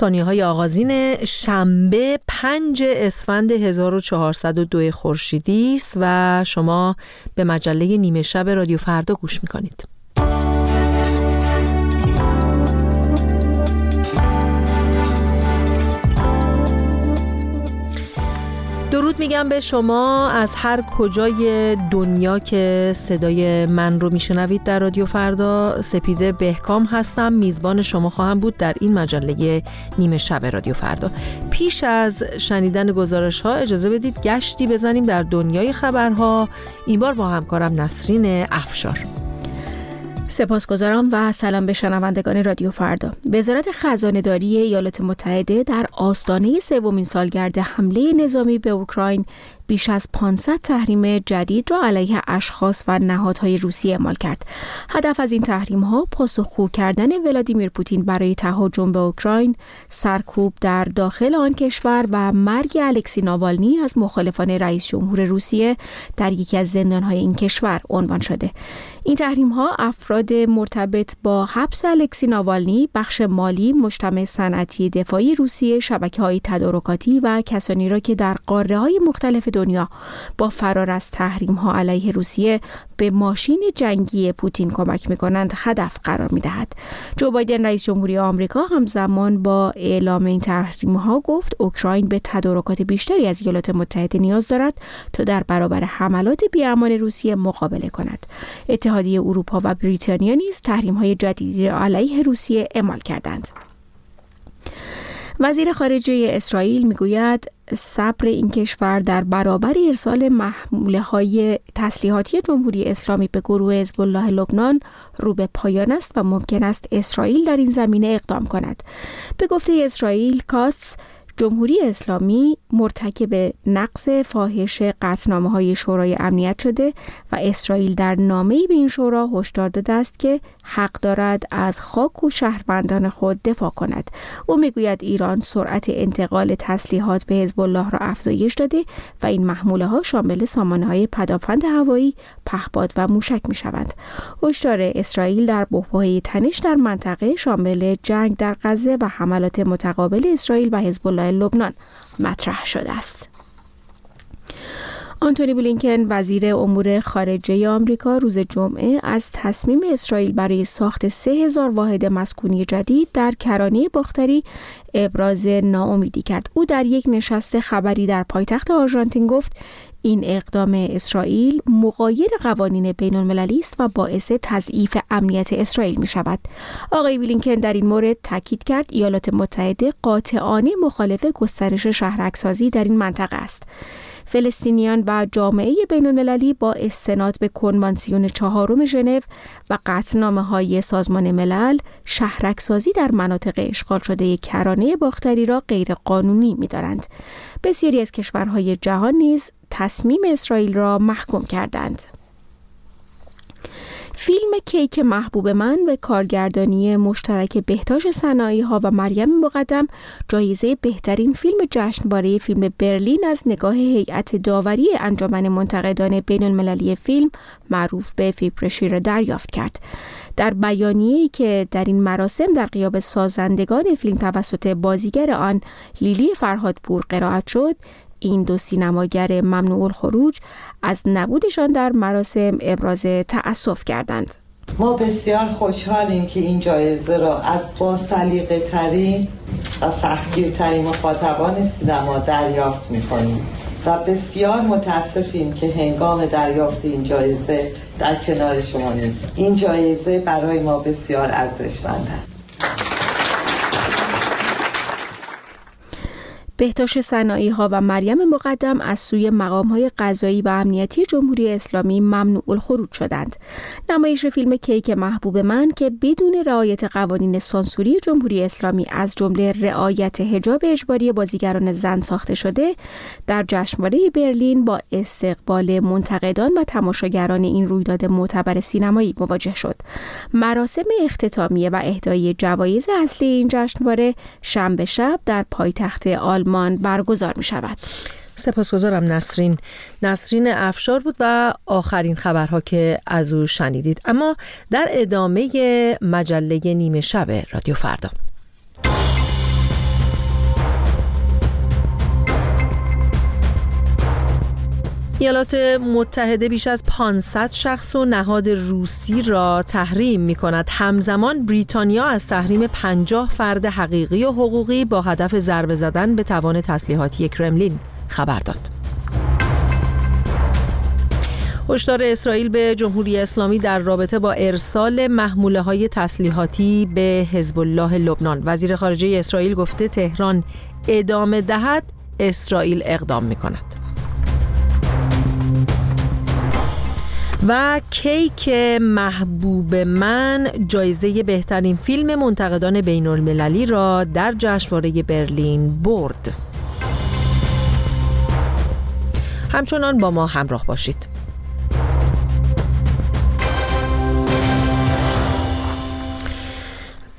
ثانیه های آغازین شنبه 5 اسفند 1402 خورشیدی است و شما به مجله نیمه شب رادیو فردا گوش می‌کنید. میگم به شما از هر کجای دنیا که صدای من رو میشنوید در رادیو فردا سپیده بهکام هستم. میزبان شما خواهم بود در این مجله نیمه شب رادیو فردا. پیش از شنیدن گزارش ها اجازه بدید گشتی بزنیم در دنیای خبرها. این بار با همکارم نسرین افشار. سپاسگزارم و سلام به شنوندگان رادیو فردا. وزارت خزانه داری ایالات متحده در آستانه سومین سالگرد حمله نظامی به اوکراین بیش از 500 تحریم جدید را علیه اشخاص و نهادهای روسی اعمال کرد. هدف از این تحریم ها پاسخگو کردن ولادیمیر پوتین برای تهاجم به اوکراین، سرکوب در داخل آن کشور و مرگ الکسی ناوالنی از مخالفان رئیس جمهور روسیه در یکی از زندانهای این کشور عنوان شده. این تحریم ها افراد مرتبط با حبس الکسی ناوالنی، بخش مالی، مجتمع صنعتی دفاعی روسیه، شبکه های تدارکاتی و کسانی را که در قاره های مختلف دنیا با فرار از تحریم ها علیه روسیه به ماشین جنگی پوتین کمک می کنند هدف قرار می دهد. جو بایدن رئیس جمهوری آمریکا همزمان با اعلام این تحریم ها گفت اوکراین به تدارکات بیشتری از ایالات متحده نیاز دارد تا در برابر حملات بیامان روسیه مقابله کند. اتحادیه اروپا و بریتانیا نیز تحریم های جدیدی علیه روسیه اعمال کردند. وزیر خارجه اسرائیل می‌گوید صبر این کشور در برابر ارسال محموله های تسلیحاتی جمهوری اسلامی به گروه حزب الله لبنان رو به پایان است و ممکن است اسرائیل در این زمینه اقدام کند. به گفته اسرائیل کاس جمهوری اسلامی مرتکب نقص فاحش قطنامه های شورای امنیت شده و اسرائیل در نامه به این شورا هشدار داده است که حق دارد از خاک و شهروندان خود دفاع کند. او می‌گوید ایران سرعت انتقال تسلیحات به حزب الله را افزایش داده و این محموله ها شامل سامانه های پدافند هوایی پهپاد و موشک می شوند هشدار اسرائیل در بحبوحه تنش در منطقه شامل جنگ در غزه و حملات متقابل اسرائیل و حزب الله لبنان مطرح شده است. آنتونی بلینکن وزیر امور خارجه آمریکا روز جمعه از تصمیم اسرائیل برای ساخت سه هزار واحد مسکونی جدید در کرانه باختری ابراز ناامیدی کرد. او در یک نشست خبری در پایتخت آرژانتین گفت این اقدام اسرائیل مقایر قوانین بین المللی است و باعث تضعیف امنیت اسرائیل می شود. آقای بلینکن در این مورد تاکید کرد ایالات متحده قاطعانه مخالف گسترش شهرکسازی در این منطقه است. فلسطینیان و جامعه بین المللی با استناد به کنوانسیون چهارم ژنو و قطعنامه های سازمان ملل شهرکسازی در مناطق اشغال شده کرانه باختری را غیر قانونی می دارند. بسیاری از کشورهای جهان نیز تصمیم اسرائیل را محکوم کردند. فیلم کیک محبوب من به کارگردانی مشترک بهتاش صنایع ها و مریم مقدم جایزه بهترین فیلم جشنواره فیلم برلین از نگاه هیئت داوری انجمن منتقدان بین المللی فیلم معروف به فیپرشی را دریافت کرد. در بیانیه‌ای که در این مراسم در قیاب سازندگان فیلم توسط بازیگر آن لیلی فرهادپور قرائت شد این دو سینماگر ممنوع الخروج از نبودشان در مراسم ابراز تأسف کردند. ما بسیار خوشحالیم که این جایزه را از با سلیقه ترین و سختگیرترین مخاطبان سینما دریافت می‌کنیم و بسیار متاسفیم که هنگام دریافت این جایزه در کنار شما نیست. این جایزه برای ما بسیار ارزشمند است. بهتاش صناعی ها و مریم مقدم از سوی مقام های قضایی و امنیتی جمهوری اسلامی ممنوع الخروج شدند. نمایش فیلم کیک محبوب من که بدون رعایت قوانین سانسوری جمهوری اسلامی از جمله رعایت حجاب اجباری بازیگران زن ساخته شده در جشنواره برلین با استقبال منتقدان و تماشاگران این رویداد معتبر سینمایی مواجه شد. مراسم اختتامیه و اهدای جوایز اصلی این جشنواره شنبه شب در پایتخت آلمان آلمان برگزار می شود. سپاسگزارم نسرین. نسرین افشار بود و آخرین خبرها که از او شنیدید. اما در ادامه مجله نیمه شب رادیو فردا. ایالات متحده بیش از 500 شخص و نهاد روسی را تحریم می کند. همزمان بریتانیا از تحریم 50 فرد حقیقی و حقوقی با هدف ضربه زدن به توان تسلیحاتی کرملین خبر داد. هشدار اسرائیل به جمهوری اسلامی در رابطه با ارسال محموله های تسلیحاتی به حزب الله لبنان وزیر خارجه اسرائیل گفته تهران ادامه دهد اسرائیل اقدام می کند. و کیک محبوب من جایزه بهترین فیلم منتقدان بین المللی را در جشنواره برلین برد. همچنان با ما همراه باشید.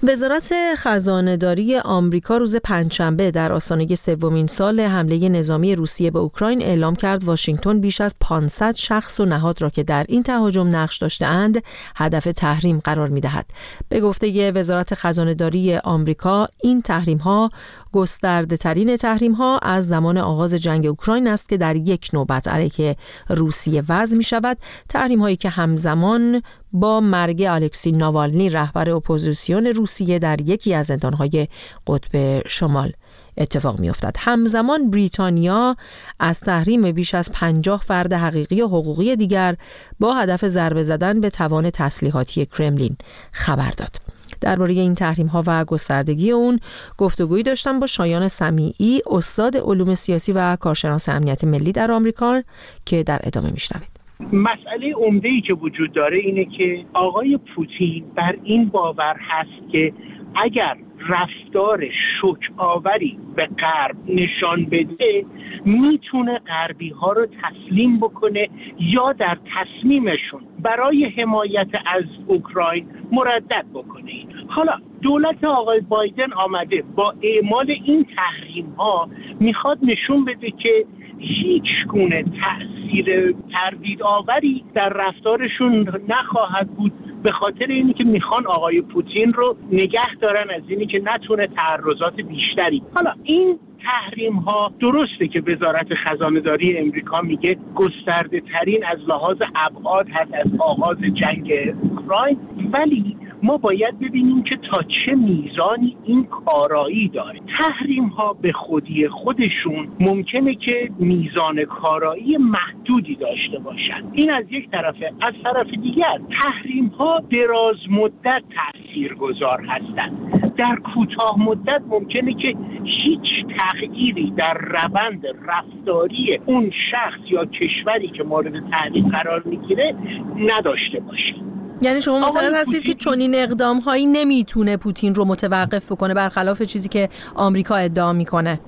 وزارت خزانهداری آمریکا روز پنجشنبه در آستانه سومین سال حمله نظامی روسیه به اوکراین اعلام کرد واشنگتن بیش از 500 شخص و نهاد را که در این تهاجم نقش داشتهاند هدف تحریم قرار می‌دهد. به گفته وزارت خزانهداری آمریکا این تحریم ها گسترده ترین تحریم ها از زمان آغاز جنگ اوکراین است که در یک نوبت علیه روسیه وضع می شود تحریم هایی که همزمان با مرگ الکسی ناوالنی رهبر اپوزیسیون روسیه در یکی از زندانهای قطب شمال اتفاق می افتد. همزمان بریتانیا از تحریم بیش از پنجاه فرد حقیقی و حقوقی دیگر با هدف ضربه زدن به توان تسلیحاتی کرملین خبر داد. درباره این تحریم ها و گستردگی اون گفتگویی داشتم با شایان سمیعی استاد علوم سیاسی و کارشناس امنیت ملی در آمریکا که در ادامه میشنوید. مسئله عمده ای که وجود داره اینه که آقای پوتین بر این باور هست که اگر رفتار شک آوری به غرب نشان بده می‌تونه غربی ها رو تسلیم بکنه یا در تصمیمشون برای حمایت از اوکراین مردد بکنه. حالا دولت آقای بایدن آمده با اعمال این تحریم ها می‌خواد نشون بده که هیچ گونه تاثیر تردید آوری در رفتارشون نخواهد بود به خاطر اینی که می‌خوان آقای پوتین رو نگه دارن از اینی که نتونه تعرضات بیشتری. حالا این تحریم ها درسته که وزارت خزانه داری امریکا میگه گسترده ترین از لحاظ ابعاد هست از آغاز جنگ اوکراین ولی ما باید ببینیم که تا چه میزانی این کارایی داره. تحریم ها به خودی خودشون ممکنه که میزان کارایی محدودی داشته باشند این از یک طرفه. از طرف دیگر تحریم ها دراز مدت تأثیر گذار هستند. در کوتاه مدت ممکنه که هیچ تغییری در روند رفتاری اون شخص یا کشوری که مورد تحریم قرار می‌گیره نداشته باشه. یعنی شما معتقد هستید که چنین اقدام هایی نمی‌تونه پوتین رو متوقف بکنه برخلاف چیزی که آمریکا ادعا می‌کنه.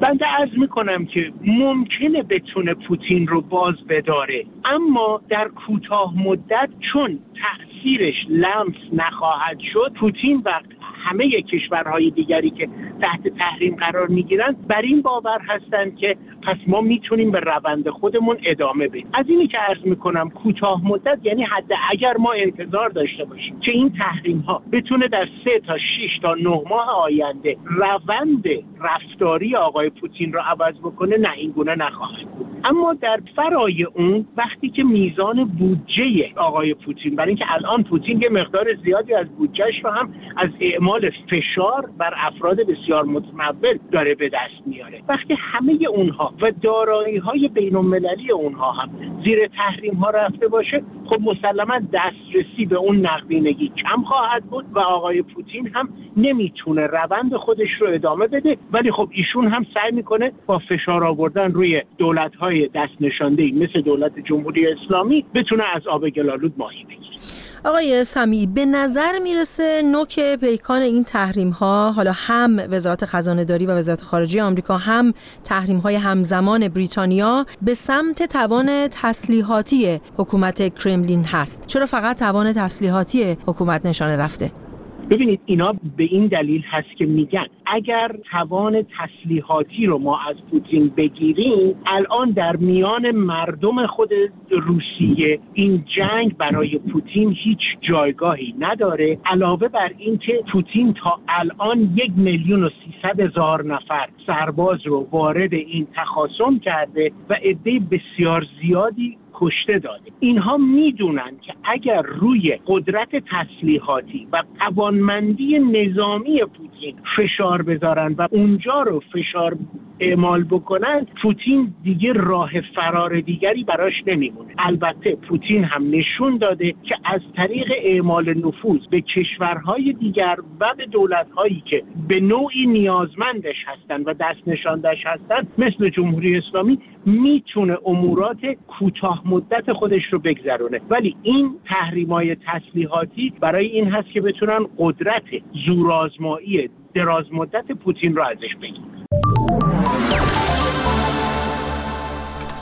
بنده عرض می‌کنم که ممکنه بتونه پوتین رو باز بداره اما در کوتاه مدت چون تاثیرش لمس نخواهد شد پوتین و همه کشورهای دیگری که تحت تحریم قرار می‌گیرن بر این باور هستند که پس ما می‌تونیم به روند خودمون ادامه بدیم. از اینی که عرض می‌کنم کوتاه مدت یعنی حد اگر ما انتظار داشته باشیم که این تحریم ها بتونه در سه تا 6 تا نه ماه آینده روند رفتاری آقای پوتین رو عوض بکنه نه این گونه نخواهد بود. اما در فرای اون وقتی که میزان بودجه آقای پوتین برای اینکه الان پوتین یه مقدار زیادی از بودجهش رو هم از اعمال فشار بر افراد بسیار متمول داره به دست میاره. وقتی همه اونها و دارایی های بین المللی اونها هم زیر تحریم ها رفته باشه خب مسلما دسترسی به اون نقدینگی کم خواهد بود و آقای پوتین هم نمی‌تونه روند خودش رو ادامه بده. ولی خب ایشون هم سعی می‌کنه با فشار آوردن روی دولت های دست نشانده مثل دولت جمهوری اسلامی بتونه از آب گلالود ماهی بگیره. آقای سمی به نظر می‌رسه نوک پیکان این تحریم ها حالا هم وزارت خزانه داری و وزارت خارجه آمریکا هم تحریم های همزمان بریتانیا به سمت توان تسلیحاتی حکومت کرملین هست. چرا فقط توان تسلیحاتی حکومت نشانه رفته؟ ببینید اینا به این دلیل هست که میگن اگر توان تسلیحاتی رو ما از پوتین بگیریم الان در میان مردم خود روسیه این جنگ برای پوتین هیچ جایگاهی نداره علاوه بر اینکه پوتین تا الان یک میلیون و سیصد هزار نفر سرباز رو وارد این تخاصم کرده و عده بسیار زیادی کشته داده اینها می‌دونن که اگر روی قدرت تسلیحاتی و توانمندی نظامی پوتین فشار بذارن و اونجا رو فشار اعمال بکنن پوتین دیگه راه فرار دیگری براش نمیمونه. البته پوتین هم نشون داده که از طریق اعمال نفوذ به کشورهای دیگر و به دولتهایی که به نوعی نیازمندش هستند و دست نشاندش هستند مثل جمهوری اسلامی می‌تونه امورات کوتاه مدت خودش رو بگذرونه. ولی این تحریمای تسلیحاتی برای این هست که بتونن قدرت زورآزمایی دراز مدت پوتین رو ازش بگیرن.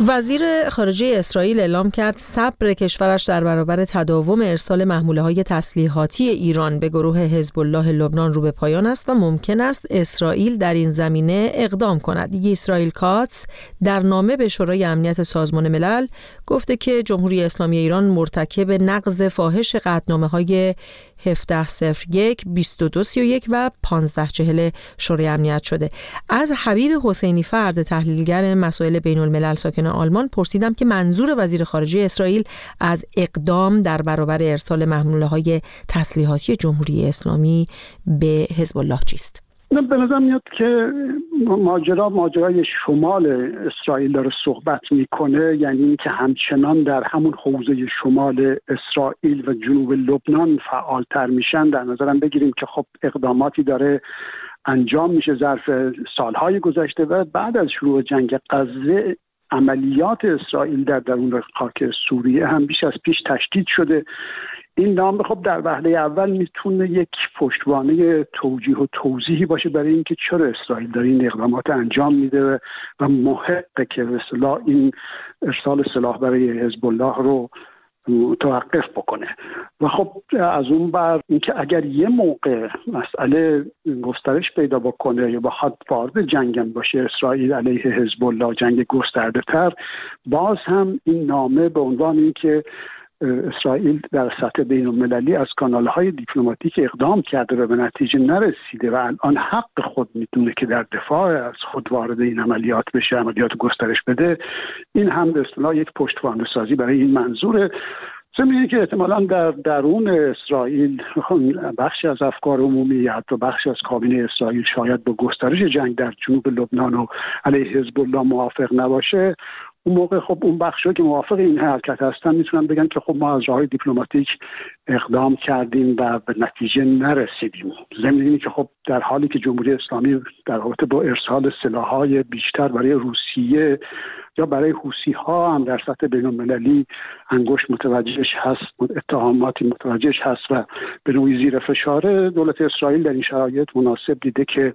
وزیر خارجه اسرائیل اعلام کرد صبر کشورش در برابر تداوم ارسال محموله های تسلیحاتی ایران به گروه حزب الله لبنان رو به پایان است و ممکن است اسرائیل در این زمینه اقدام کند. اسرائیل کاتس در نامه به شورای امنیت سازمان ملل گفته که جمهوری اسلامی ایران مرتکب نقض فاحش قطنامه های 1701 2231 و 1540 شورای امنیت شده. از حبیب حسینی فرد تحلیلگر مسائل بین الملل ساکن آلمان پرسیدم که منظور وزیر خارجه اسرائیل از اقدام در برابر ارسال محموله های تسلیحاتی جمهوری اسلامی به حزب الله چیست؟ به نظر میاد که ماجرا ماجرای شمال اسرائیل داره صحبت می‌کنه یعنی اینکه همچنان در همون حوزه شمال اسرائیل و جنوب لبنان فعالتر میشن. در نظرم بگیریم که خب اقداماتی داره انجام میشه ظرف سالهای گذشته و بعد از شروع جنگ غزه عملیات اسرائیل در درون خاک سوریه هم بیش از پیش تشدید شده. این نام خب در وهله اول می‌تونه یک پشتوانه توجیه و توضیحی باشه برای اینکه چرا اسرائیل داره این اقدامات انجام میده و محقه که به این ارسال سلاح برای حزب الله رو متوقف بکنه. و خب از اون بر اینکه اگر یه موقع مسئله گسترش پیدا بکنه یا بخواد وارد جنگم باشه اسرائیل علیه حزب الله جنگ گسترده تر باز هم این نامه به عنوان اینکه اسرائیل در سطح بین المللی از کانال های دیپلماتیک اقدام کرده و به نتیجه نرسیده و الان حق خود می‌دونه که در دفاع از خود وارد این عملیات بشه عملیات گسترش بده. این هم به اصطلاح یک پشتوانه سازی برای این منظوره. ضمن که احتمالا در درون اسرائیل بخشی از افکار عمومی حتی بخشی از کابینه اسرائیل شاید با گسترش جنگ در جنوب لبنان و علیه حزب الله موافق نباشه. اون موقع خب اون بخشی که موافق این حرکت هستن می‌تونن بگن که خب ما از راه دیپلماتیک اقدام کردیم و به نتیجه نرسیدیم. ضمن که خب در حالی که جمهوری اسلامی در رابطه با ارسال سلاحهای بیشتر برای روسیه یا برای حوسی ها هم در سطح بین المللی انگشت متوجهش هست اتهاماتی متوجهش هست و به نوعی زیر فشاره دولت اسرائیل در این شرایط مناسب دیده که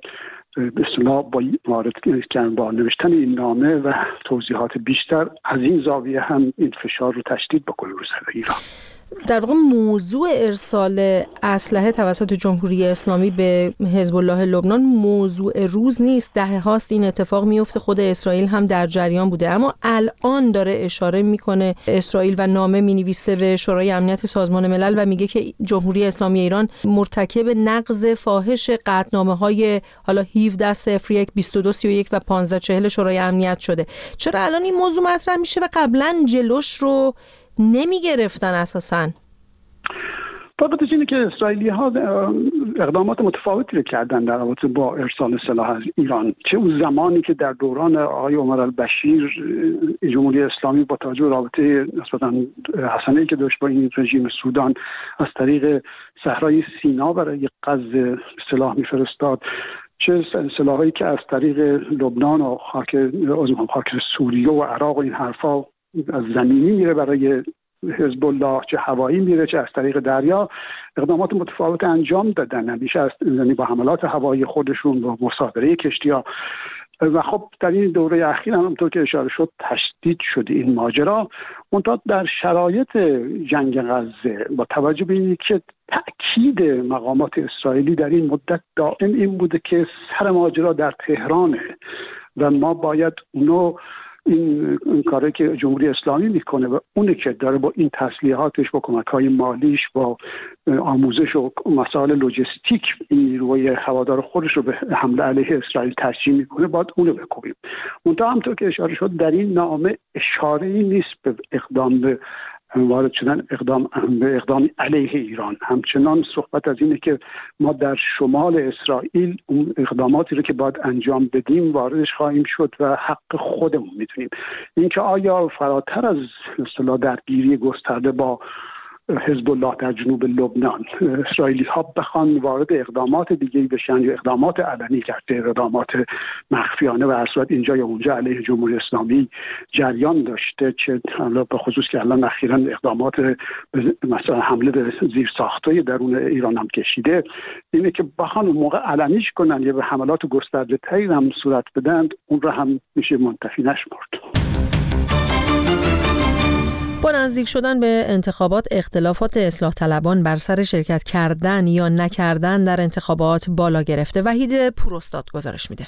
به اصطلاح با وارد با نوشتن این نامه و توضیحات بیشتر از این زاویه هم این فشار رو تشدید بکنه رو ایران. در واقع موضوع ارسال اسلحه توسط جمهوری اسلامی به حزب الله لبنان موضوع روز نیست. ده هاست این اتفاق میفته. خود اسرائیل هم در جریان بوده. اما الان داره اشاره می‌کنه. اسرائیل و نامه می‌نویسه به شورای امنیت سازمان ملل و میگه که جمهوری اسلامی ایران مرتکب نقض فاحش قطعنامه های حالا 17 01 22 31 و 15 40 شورای امنیت شده. چرا الان این موضوع مطرح میشه و قبلا جلوش رو نمی گرفتن اساسا بابتش اینه که اسرائیلی ها اقدامات متفاوتی رو کردن در رابطه با ارسال سلاح از ایران. چه اون زمانی که در دوران آقای عمر البشیر جمهوری اسلامی با توجه رابطه نسبتا حسنه که داشت با این رژیم سودان از طریق صحرای سینا برای قز سلاح میفرستاد. چه سلاحایی که از طریق لبنان و خاک خاک سوریه و عراق و این حرفا از زمینی میره برای حزب الله چه هوایی میره چه از طریق دریا اقدامات متفاوت انجام دادن. همیشه از یعنی با حملات هوایی خودشون با مصادره کشتی ها. و خب در این دوره اخیر هم همطور که اشاره شد تشدید شد این ماجرا. منتها در شرایط جنگ غزه با توجه به اینکه که تاکید مقامات اسرائیلی در این مدت دائم این بوده که سر ماجرا در تهرانه و ما باید اونو این, کاری که جمهوری اسلامی می‌کنه و اونه که داره با این تسلیحاتش با کمک های مالیش با آموزش و مسائل لوجستیک این نیروی هوادار خودش رو به حمله علیه اسرائیل تشجیع می‌کنه باید اونو بکوبیم. منتها همطور که اشاره شد در این نامه اشاره ای نیست به اقدام به وارد شدن اقدام به اقدام علیه ایران. همچنان صحبت از اینه که ما در شمال اسرائیل اون اقداماتی رو که باید انجام بدیم واردش خواهیم شد و حق خودمون می‌تونیم. اینکه آیا فراتر از اصطلاح درگیری گسترده با حزب الله در جنوب لبنان. اسرائیلی ها بخوان وارد اقدامات دیگه بشن یا اقدامات علنی کرده اقدامات مخفیانه و صورت اینجا یا اونجا علیه جمهوری اسلامی جریان داشته چه به خصوص که الان اخیرا اقدامات مثلا حمله به زیر ساختای درون ایران هم کشیده. اینه که بخوان موقع علنیش کنن یا به حملات گسترده تری هم صورت بدن اون رو هم میشه منتفی نشمرد. با نزدیک شدن به انتخابات اختلافات اصلاح طلبان بر سر شرکت کردن یا نکردن در انتخابات بالا گرفته. وحید پروستاد گزارش میده.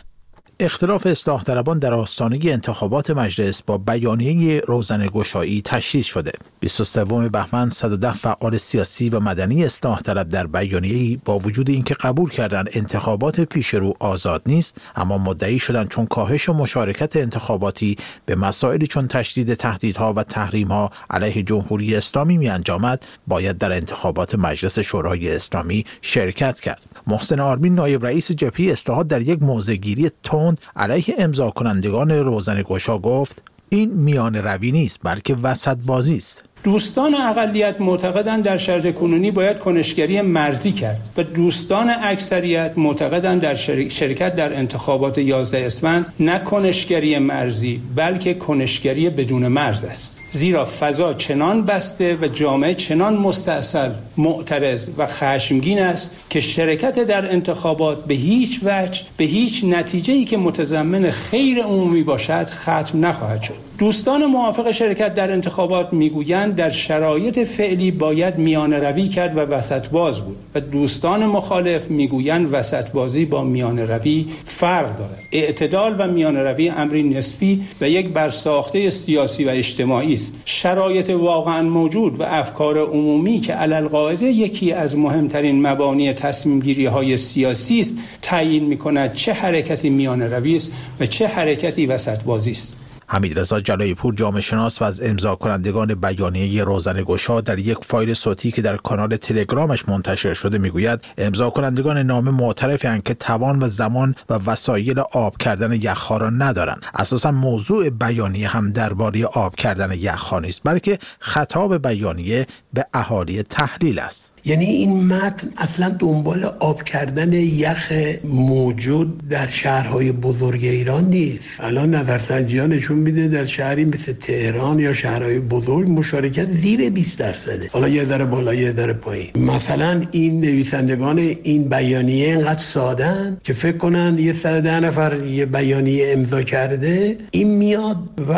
اختلاف اصلاح طلبان در آستانه انتخابات مجلس با بیانیه روزن گشایی تشدید شده. 23 بهمن 110 فعال سیاسی و مدنی اصلاح طلب در بیانیه با وجود اینکه قبول کردن انتخابات پیش رو آزاد نیست اما مدعی شدند چون کاهش مشارکت انتخاباتی به مسائلی چون تشدید تهدیدها و تحریمها علیه جمهوری اسلامی می انجامد باید در انتخابات مجلس شورای اسلامی شرکت کرد. محسن آرمین نایب رئیس جبهه اصلاحات در یک موضعگیری تند علیه امضا کنندگان روزن گشا گفت این میان روی نیست بلکه وسط بازی است. دوستان اقلیت معتقدند در شرط کنونی باید کنشگری مرزی کرد و دوستان اکثریت معتقدند در شرکت در انتخابات 11 اسفند نه کنشگری مرزی بلکه کنشگری بدون مرز است. زیرا فضا چنان بسته و جامعه چنان مستاصل معترض و خشمگین است که شرکت در انتخابات به هیچ وجه به هیچ نتیجه ای که متضمن خیر عمومی باشد ختم نخواهد شد. دوستان موافق شرکت در انتخابات می‌گویند در شرایط فعلی باید میان روی کرد و وسط باز بود و دوستان مخالف می‌گویند وسط بازی با میان روی فرق دارد. اعتدال و میان روی امری نسبی و یک برساخته سیاسی و اجتماعی است. شرایط واقعا موجود و افکار عمومی که علل یکی از مهمترین مبانی تصمیم گیری های سیاسی است تعیین می کند چه حرکتی میان روی است و چه حرکتی وسط بازی است. حمیدرضا جلایی پور جامعه شناس و از امضا کنندگان بیانیه روزن گشا در یک فایل صوتی که در کانال تلگرامش منتشر شده می‌گوید امضا کنندگان نامه معترفند که توان و زمان و وسایل آب کردن یخها را ندارند. اساسا موضوع بیانیه هم درباره آب کردن یخها نیست بلکه خطاب بیانیه به اهالی تحلیل است. یعنی این متن اصلا دنبال آب کردن یخ موجود در شهرهای بزرگ ایران نیست. الان نظرسنجی ها نشون میده در شهری مثل تهران یا شهرهای بزرگ مشارکت زیر 20 درصده حالا یه در بالا یه در پایین. مثلا این نویسندگان این بیانیه اینقدر سادن که فکر کنن یه ده نفر یه بیانیه امضا کرده این میاد و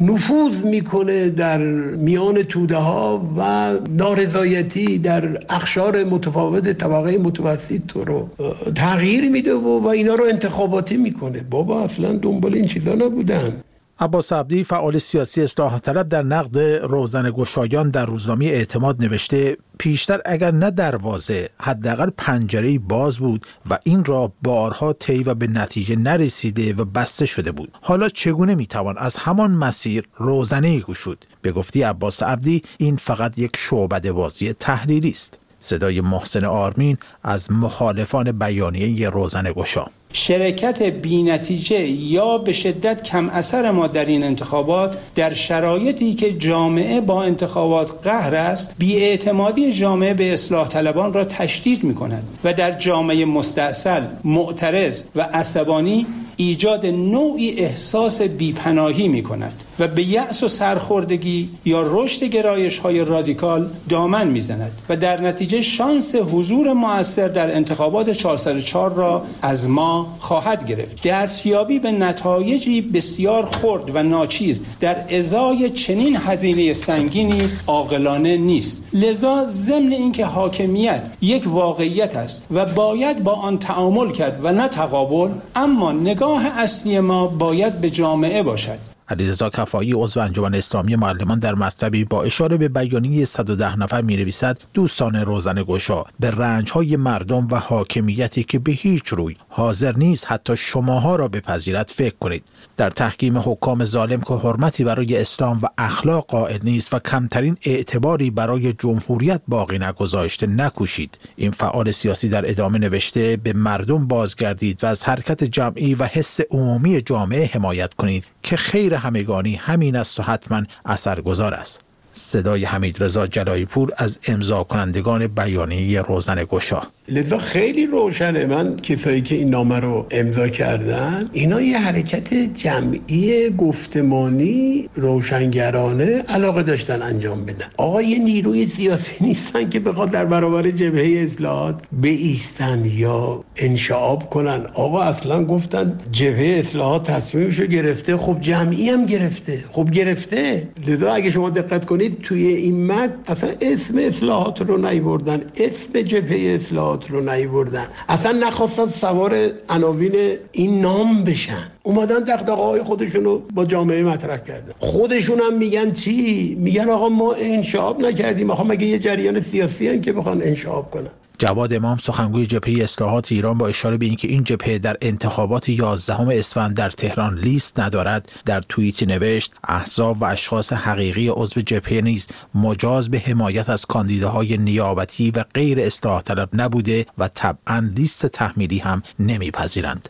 نفوذ می‌کنه در میان توده ها و نارضایتی در اخشار متفاوت طبقه متوسط تو رو تغییر میده و, و اینا رو انتخاباتی می‌کنه. بابا اصلا دنبال این چیزا نبودن. عباس عبدی فعال سیاسی اصلاح طلب در نقد روزن گشایان در روزنامه اعتماد نوشته پیشتر اگر نه دروازه حداقل پنجره باز بود و این را بارها طی و به نتیجه نرسیده و بسته شده بود. حالا چگونه می‌توان از همان مسیر روزنه گشود؟ به گفتی عباس عبدی این فقط یک شعبده بازی تحلیلی است. صدای محسن آرمین از مخالفان بیانیه روزن گشا. شرکت بینتیجه یا به شدت کم اثر ما در این انتخابات در شرایطی که جامعه با انتخابات قهر است بیاعتمادی جامعه به اصلاح طلبان را تشدید می کند و در جامعه مستاصل معترض و عصبانی ایجاد نوعی احساس بیپناهی می کند و به یأس و سرخوردگی یا رشد گرایش های رادیکال دامن می‌زند و در نتیجه شانس حضور موثر در انتخابات 404 را از ما خواهد گرفت. دستیابی به نتایجی بسیار خرد و ناچیز در ازای چنین هزینه سنگینی عاقلانه نیست. لذا ضمن اینکه حاکمیت یک واقعیت است و باید با آن تعامل کرد و نه تقابل اما نگاه اصلی ما باید به جامعه باشد. علیرضا کفایی عضو انجمن اسلامی معلمان در مطلبی با اشاره به بیانیه 110 نفر می نویسد دوستان روزن گشا به رنج های مردم و حاکمیتی که به هیچ روی حاضر نیست حتی شماها را بپذیرد فکر کنید. در تحکیم حکام ظالم که حرمتی برای اسلام و اخلاق قائل نیست و کمترین اعتباری برای جمهوریت باقی نگذاشته نکوشید. این فعال سیاسی در ادامه نوشته به مردم بازگردید و از حرکت جمعی و حس عمومی جامعه حمایت کنید که خیر همگانی همین است و حتما اثرگذار است. صدای حمید رضا جلایی پور از امضا کنندگان بیانیه روزن گشا لذا خیلی روشنه. من کسایی که این نامه رو امضا کردن اینا یه حرکت جمعی گفتمانی روشنگرانه علاقه داشتن انجام بدن. آقا یه نیروی سیاسی نیستن که بخواد در برابر جبهه اصلاحات ایستن یا انشعاب کنن. آقا اصلا گفتن جبهه اصلاحات تصمیمشو گرفته. خب جمعی هم گرفته. خب گرفته. لذا اگه شما دقت کنید توی این مد اصلا اسم اصلاحات رو نیوردن. اسم جبهه اصلاحات. رو نیوردن. اصلا نخواستن سوار عناوین این نام بشن. اومدن دقدقه های خودشون رو با جامعه مطرح کردن. خودشون هم میگن چی؟ میگن آقا ما انشاب نکردیم. آقا مگه یه جریان سیاسی هن که بخوان انشاب کنن؟ جواد امام سخنگوی جبهه اصلاحات ایران با اشاره به اینکه این جبهه در انتخابات 11 اسفند در تهران لیست ندارد در توییتی نوشت احزاب و اشخاص حقیقی عضو جبهه نیز مجاز به حمایت از کاندیداهای نیابتی و غیر اصلاح طلب نبوده و طبعا لیست تحمیلی هم نمیپذیرند.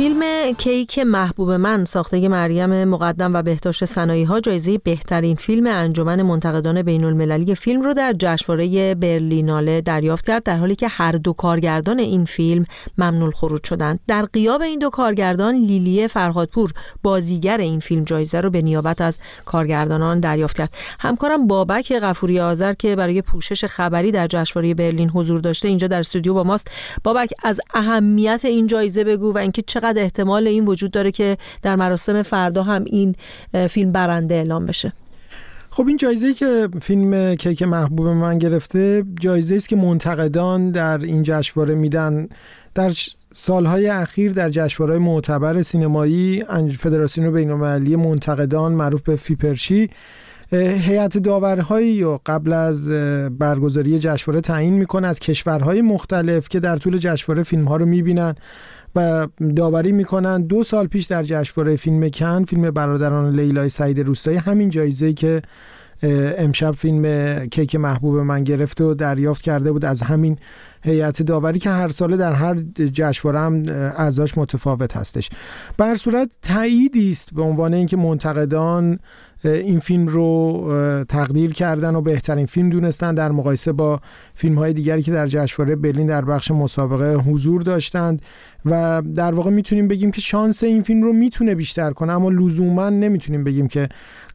فیلم کیک محبوب من ساخته مریم مقدم و بهداشت سنایی ها جایزه بهترین فیلم انجمن منتقدان بین المللی فیلم رو در جشنواره برلیناله دریافت کرد در حالی که هر دو کارگردان این فیلم ممنول خروج شدند. در قیاب این دو کارگردان لیلیه فرهادپور بازیگر این فیلم جایزه رو به نیابت از کارگردانان دریافت کرد. همکارم بابک غفوری آذر که برای پوشش خبری در جشنواره برلین حضور داشته اینجا در استودیو با ماست. بابک از اهمیت این جایزه بگو و اینکه چقدر احتمال این وجود داره که در مراسم فردا هم این فیلم برنده اعلام بشه. خب این جایزه که فیلم کیک محبوب من گرفته جایزه است که منتقدان در این جشنواره میدن. در سالهای اخیر در جشنواره معتبر سینمایی فدراسیون بین‌المللی منتقدان معروف به فیپرشی. هیئت داورهایی و قبل از برگزاری جشنواره تعیین می‌کنه از کشورهای مختلف که در طول جشنواره فیلم ها رو می‌بینن و داوری می‌کنن. دو سال پیش در جشنواره فیلم کن فیلم برادران لیلای سعید روستایی همین جایزه که امشب فیلم کیک محبوب من گرفته و دریافت کرده بود. از همین هیئت داوری که هر ساله در هر جشنواره هم اعضاش متفاوت هستش. بر صورت تاییدی است به عنوان اینکه منتقدان این فیلم رو تقدیر کردن و بهترین فیلم دونستن. در مقایسه با فیلم های دیگری که در جشنواره برلین در بخش مسابقه حضور داشتند و در واقع می‌تونیم بگیم که شانس این فیلم رو می‌تونه بیشتر کنه. اما لزوما نمی‌تونیم بگیم که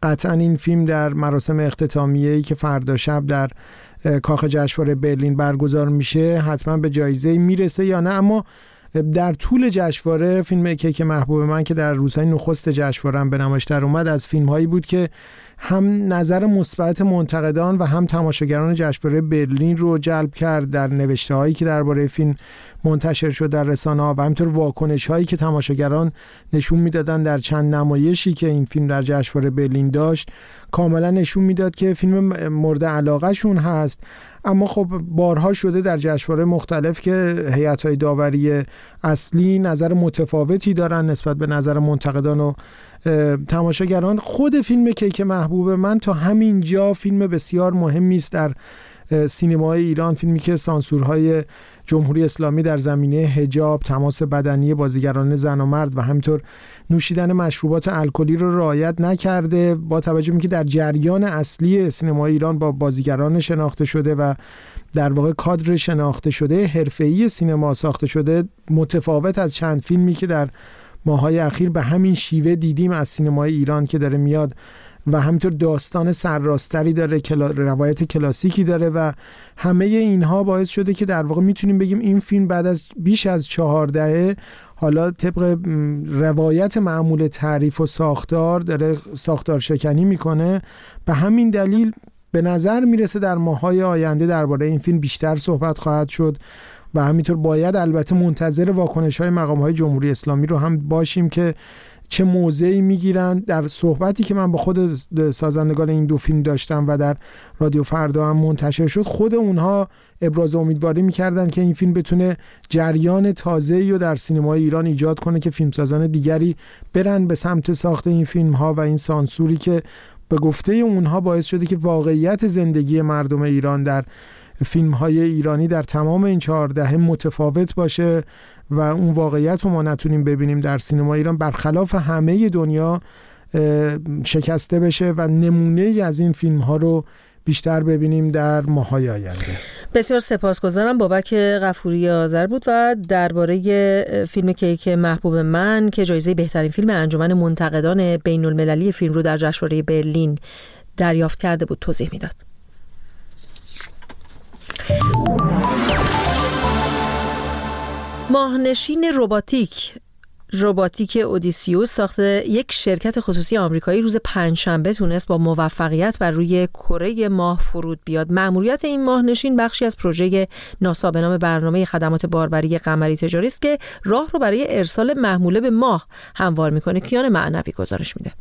قطعا این فیلم در مراسم اختتامیه ای که فردا شب در کاخ جشنواره برلین برگزار میشه حتما به جایزه می‌رسه یا نه. اما در طول جشنواره فیلم کیک محبوب من که در روزهای نخست جشنواره به نمایش در اومد از فیلم هایی بود که هم نظر مثبت منتقدان و هم تماشاگران جشنواره برلین رو جلب کرد در نوشته هایی که درباره فیلم منتشر شد در رسانه ها و همینطور واکنش هایی که تماشاگران نشون می‌دادن در چند نمایشی که این فیلم در جشنواره برلین داشت کاملا نشون می‌داد که فیلم مورد علاقه شون هست. اما خب بارها شده در جشنواره مختلف که هیئت های داوری اصلی نظر متفاوتی دارن نسبت به نظر منتقدان و تماشاگران خود فیلم کیک محبوب من تا همین جا فیلم بسیار مهمی است در سینمای ایران. فیلمی که سانسورهای جمهوری اسلامی در زمینه هجاب، تماس بدنی بازیگران زن و مرد و همینطور نوشیدن مشروبات الکلی رو رعایت نکرده. با توجه به که در جریان اصلی سینمای ایران با بازیگران شناخته شده و در واقع کادر شناخته شده حرفه‌ای سینما ساخته شده متفاوت از چند فیلمی که در ماهای اخیر به همین شیوه دیدیم از سینمای ایران که داره میاد و همینطور داستان سرراستری داره. روایت کلاسیکی داره و همه اینها باعث شده که در واقع می‌تونیم بگیم این فیلم بعد از بیش از چهار دهه حالا طبق روایت معمول تعریف و ساختار داره ساختار شکنی می‌کنه به همین دلیل به نظر می‌رسه در ماهای آینده درباره این فیلم بیشتر صحبت خواهد شد و همینطور باید البته منتظر واکنش های مقام های جمهوری اسلامی رو هم باشیم که چه موضعی می‌گیرند در صحبتی که من با خود سازندگان این دو فیلم داشتم و در رادیو فردا هم منتشر شد خود اونها ابراز امیدواری می‌کردن که این فیلم بتونه جریان تازه رو در سینمای ایران ایجاد کنه که فیلمسازان دیگری برن به سمت ساخت این فیلم ها و این سانسوری که به گفته اونها باعث شده که واقعیت زندگی مردم ایران در فیلم های ایرانی در تمام این چهار دهه متفاوت باشه و اون واقعیت رو ما نتونیم ببینیم در سینما ایران. برخلاف همه دنیا شکسته بشه و نمونه ای از این فیلم ها رو بیشتر ببینیم در ماهای آینده. بسیار سپاسگزارم. بابک غفوری آذر بود و درباره فیلم کیک محبوب من که جایزه بهترین فیلم انجمن منتقدان بین المللی فیلم رو در جشنواره برلین دریافت کرده بود توضیح می‌داد. ماهنشین روباتیک روباتیک اودیسیوس ساخته یک شرکت خصوصی آمریکایی روز پنجشنبه تونست با موفقیت بر روی کره ماه فرود بیاد. مأموریت این ماهنشین بخشی از پروژه ناسا به نام برنامه خدمات باربری قمری تجاری است که راه رو برای ارسال محموله به ماه هموار می‌کنه. کیان معنوی گزارش میده.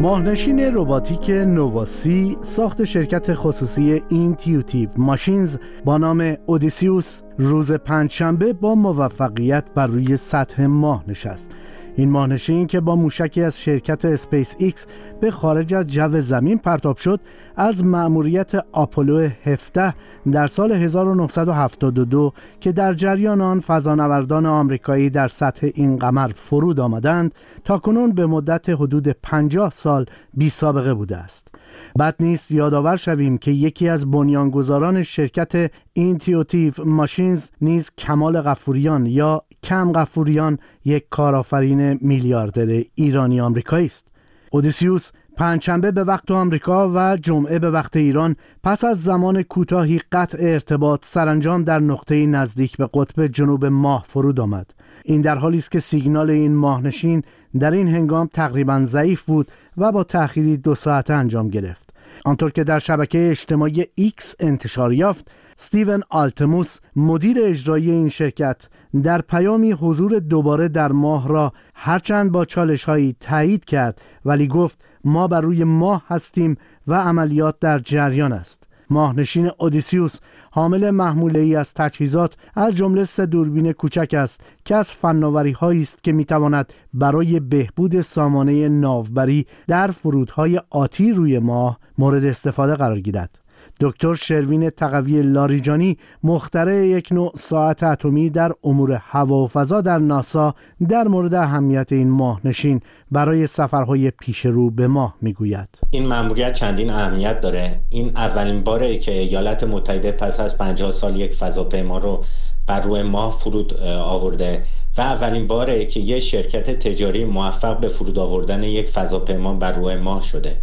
ماهنشین رباتیک نوواسی ساخت شرکت خصوصی Intuitive Machines با نام اودیسیوس روز پنجشنبه با موفقیت بر روی سطح ماه نشست. این ماهنشین که با موشکی از شرکت اسپیس ایکس به خارج از جو زمین پرتاب شد از مأموریت آپولو 17 در سال 1972 که در جریان آن فضانوردان آمریکایی در سطح این قمر فرود آمدند تا کنون به مدت حدود 50 سال بی سابقه بوده است. بعد نیست یادآور شویم که یکی از بنیانگذاران شرکت اینتیوتیو ماشینز نیز کمال غفوریان یا کم غفوریان یک کارآفرین میلیاردر ایرانی آمریکایی است. اودیسیوس پنجشنبه به وقت آمریکا و جمعه به وقت ایران پس از زمان کوتاهی قطع ارتباط سرانجام در نقطه نزدیک به قطب جنوب ماه فرود آمد. این در حالی است که سیگنال این ماهنشین در این هنگام تقریبا ضعیف بود و با تأخیری دو ساعته انجام گرفت. آنطور که در شبکه اجتماعی X انتشار یافت ستیون آلتموس مدیر اجرایی این شرکت در پیامی حضور دوباره در ماه را هرچند با چالش هایی تایید کرد ولی گفت ما بر روی ماه هستیم و عملیات در جریان است. ماهنشین اودیسیوس حامل محموله ای از تجهیزات از جمله سه دوربین کوچک است که از فناوری هایی است که می‌تواند برای بهبود سامانه ناوبری در فرودهای آتی روی ماه مورد استفاده قرار گیرد. دکتر شروین تقوی لاریجانی مخترع یک نوع ساعت اتمی در امور هوا و فضا در ناسا در مورد اهمیت این ماه نشین برای سفرهای پیش رو به ماه می‌گوید. این مأموریت چندین اهمیت داره. این اولین باره که ایالات متحده پس از 50 سال یک فضاپیما رو بر روی ماه فرود آورده و اولین باره که یک شرکت تجاری موفق به فرود آوردن یک فضاپیما بر روی ماه شده.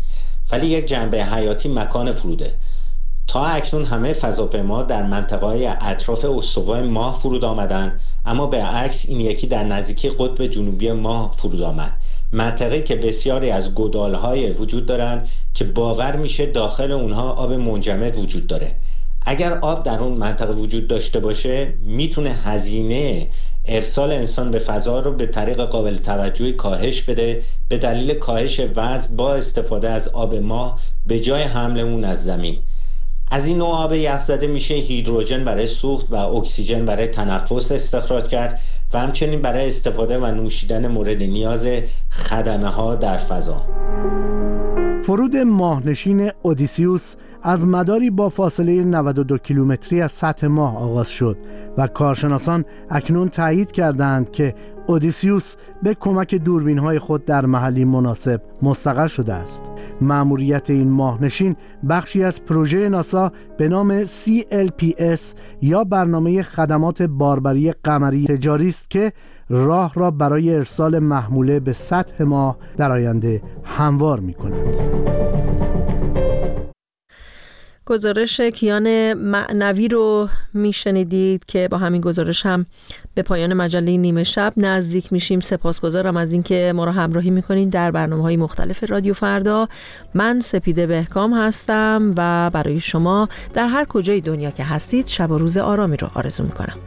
ولی یک جنبه حیاتی مکان فروده. تا اکنون همه فضاپیما در منطقه های اطراف استوای ماه فرود آمدن اما به عکس این یکی در نزدیکی قطب جنوبی ماه فرود آمد. منطقه که بسیاری از گدالهای وجود دارند که باور میشه داخل اونها آب منجمد وجود داره. اگر آب در اون منطقه وجود داشته باشه می‌تونه هزینه ارسال انسان به فضا رو به طریق قابل توجهی کاهش بده به دلیل کاهش وزن با استفاده از آب ماه به جای حمل اون از زمین. از این نوع آب یخزده میشه هیدروژن برای سوخت و اکسیژن برای تنفس استخراج کرد و همچنین برای استفاده و نوشیدن مورد نیاز خدمه ها در فضا. فرود ماهنشین اودیسیوس از مداری با فاصله 92 کیلومتری از سطح ماه آغاز شد و کارشناسان اکنون تایید کردند که اودیسیوس به کمک دوربین های خود در محلی مناسب مستقر شده است مأموریت این ماهنشین بخشی از پروژه ناسا به نام CLPS یا برنامه خدمات باربری قمری تجاری است که راه را برای ارسال محموله به سطح ماه در آینده هموار می کند. گزارش کیان معنوی رو میشنیدید که با همین گزارش هم به پایان مجله نیمه شب نزدیک میشیم. سپاسگزارم از اینکه ما رو همراهی می‌کنین در برنامه های مختلف رادیو فردا. من سپیده بهکام هستم و برای شما در هر کجای دنیا که هستید شب و روز آرامی رو آرزو می‌کنم.